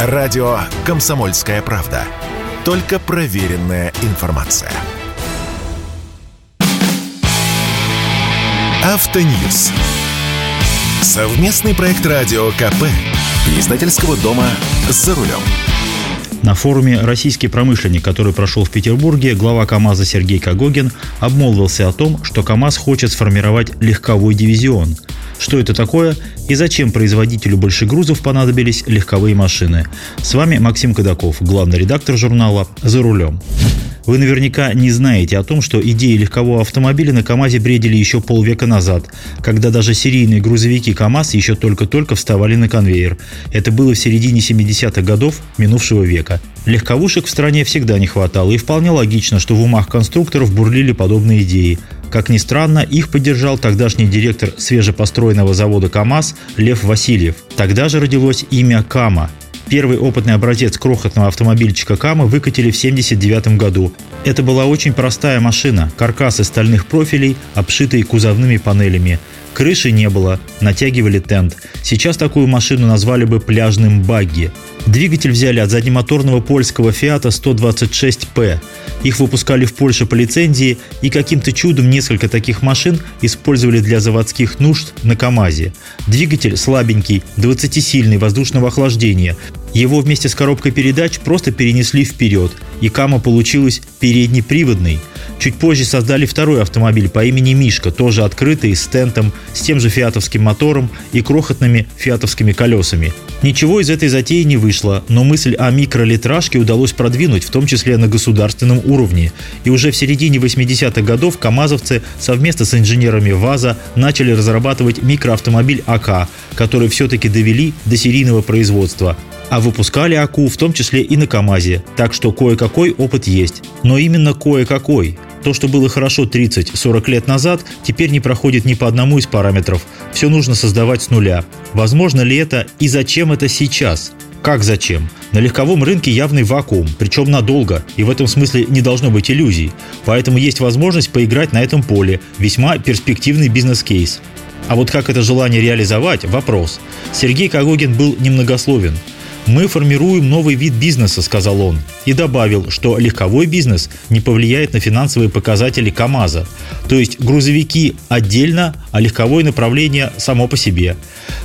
Радио «Комсомольская правда». Только проверенная информация. Автоньюз. Совместный проект радио КП. Издательского дома «За рулем». На форуме «Российский промышленник», который прошел в Петербурге, глава КАМАЗа Сергей Кагогин обмолвился о том, что КАМАЗ хочет сформировать легковой дивизион. Что это такое и зачем производителю больших грузов понадобились легковые машины? С вами Максим Кадаков, главный редактор журнала «За рулем». Вы наверняка не знаете о том, что идеи легкового автомобиля на КАМАЗе бредили еще полвека назад, когда даже серийные грузовики КАМАЗ еще только-только вставали на конвейер. Это было в середине 70-х годов минувшего века. Легковушек в стране всегда не хватало, и вполне логично, что в умах конструкторов бурлили подобные идеи. Как ни странно, их поддержал тогдашний директор свежепостроенного завода КАМАЗ Лев Васильев. Тогда же родилось имя КАМА Первый опытный образец крохотного автомобильчика Кама выкатили в 1979 году. Это была очень простая машина, каркас из стальных профилей, обшитый кузовными панелями. Крыши не было, натягивали тент. Сейчас такую машину назвали бы пляжным багги. Двигатель взяли от заднемоторного польского Fiat 126P. Их выпускали в Польше по лицензии, и каким-то чудом несколько таких машин использовали для заводских нужд на КАМАЗе. Двигатель слабенький, 20-сильный, воздушного охлаждения. Его вместе с коробкой передач просто перенесли вперед, и Кама получилась переднеприводной. Чуть позже создали второй автомобиль по имени Мишка, тоже открытый, с тентом, с тем же фиатовским мотором и крохотными фиатовскими колесами. Ничего из этой затеи не вышло, но мысль о микролитражке удалось продвинуть, в том числе на государственном уровне. И уже в середине 80-х годов камазовцы совместно с инженерами ВАЗа начали разрабатывать микроавтомобиль АК, который все-таки довели до серийного производства. А выпускали АКУ в том числе и на КАМАЗе, так что кое-какой опыт есть. Но именно кое-какой. То, что было хорошо 30-40 лет назад, теперь не проходит ни по одному из параметров. Все нужно создавать с нуля. Возможно ли это и зачем это сейчас? Как зачем? На легковом рынке явный вакуум, причем надолго, и в этом смысле не должно быть иллюзий. Поэтому есть возможность поиграть на этом поле. Весьма перспективный бизнес-кейс. А вот как это желание реализовать – вопрос. Сергей Кагогин был немногословен. «Мы формируем новый вид бизнеса», – сказал он. И добавил, что легковой бизнес не повлияет на финансовые показатели КАМАЗа. То есть грузовики отдельно, а легковое направление само по себе.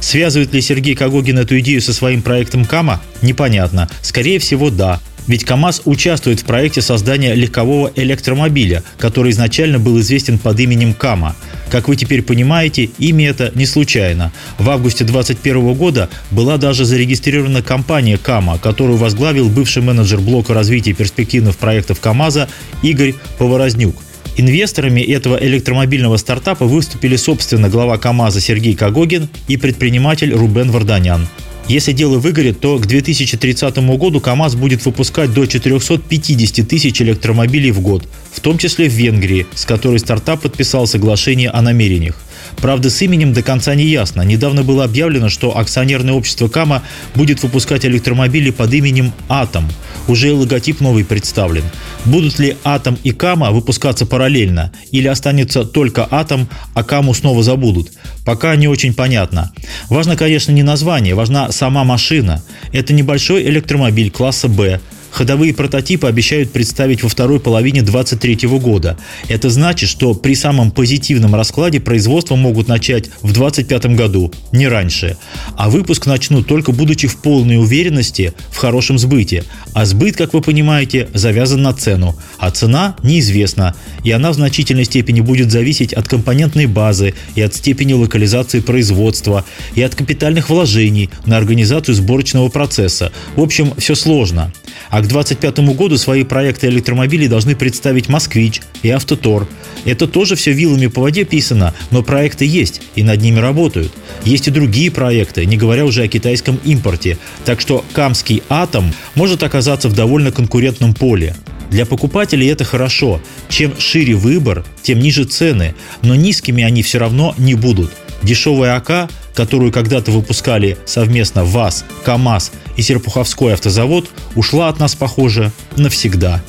Связывает ли Сергей Кагогин эту идею со своим проектом КАМА? Непонятно. Скорее всего, да. Ведь КАМАЗ участвует в проекте создания легкового электромобиля, который изначально был известен под именем КАМА. Как вы теперь понимаете, имя это не случайно. В августе 2021 года была даже зарегистрирована компания КАМА, которую возглавил бывший менеджер блока развития перспективных проектов КАМАЗа Игорь Поворознюк. Инвесторами этого электромобильного стартапа выступили собственно глава КАМАЗа Сергей Кагогин и предприниматель Рубен Варданян. Если дело выгорит, то к 2030 году КАМАЗ будет выпускать до 450 тысяч электромобилей в год, в том числе в Венгрии, с которой стартап подписал соглашение о намерениях. Правда, с именем до конца не ясно. Недавно было объявлено, что акционерное общество КАМА будет выпускать электромобили под именем «Атом». Уже и логотип новый представлен. Будут ли «Атом» и «Кама» выпускаться параллельно? Или останется только «Атом», а «Каму» снова забудут? Пока не очень понятно. Важно, конечно, не название, важна сама машина. Это небольшой электромобиль класса «Б», Ходовые прототипы обещают представить во второй половине 2023 года. Это значит, что при самом позитивном раскладе производство могут начать в 2025 году, не раньше. А выпуск начнут только будучи в полной уверенности в хорошем сбыте. А сбыт, как вы понимаете, завязан на цену. А цена неизвестна. И она в значительной степени будет зависеть от компонентной базы и от степени локализации производства, и от капитальных вложений на организацию сборочного процесса. В общем, все сложно. А к 2025 году свои проекты электромобилей должны представить «Москвич» и «Автотор». Это тоже все вилами по воде писано, но проекты есть, и над ними работают. Есть и другие проекты, не говоря уже о китайском импорте. Так что Камский «Атом» может оказаться в довольно конкурентном поле. Для покупателей это хорошо. Чем шире выбор, тем ниже цены, но низкими они все равно не будут. Дешевая АК, которую когда-то выпускали совместно ВАЗ, КАМАЗ и Серпуховской автозавод, ушла от нас, похоже, навсегда.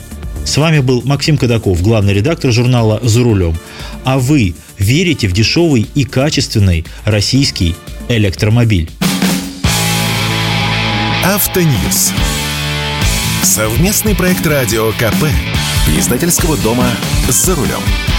С вами был Максим Кадаков, главный редактор журнала «За рулем». А вы верите в дешевый и качественный российский электромобиль? Автоньюз. Совместный проект радио КП. Издательского дома «За рулем».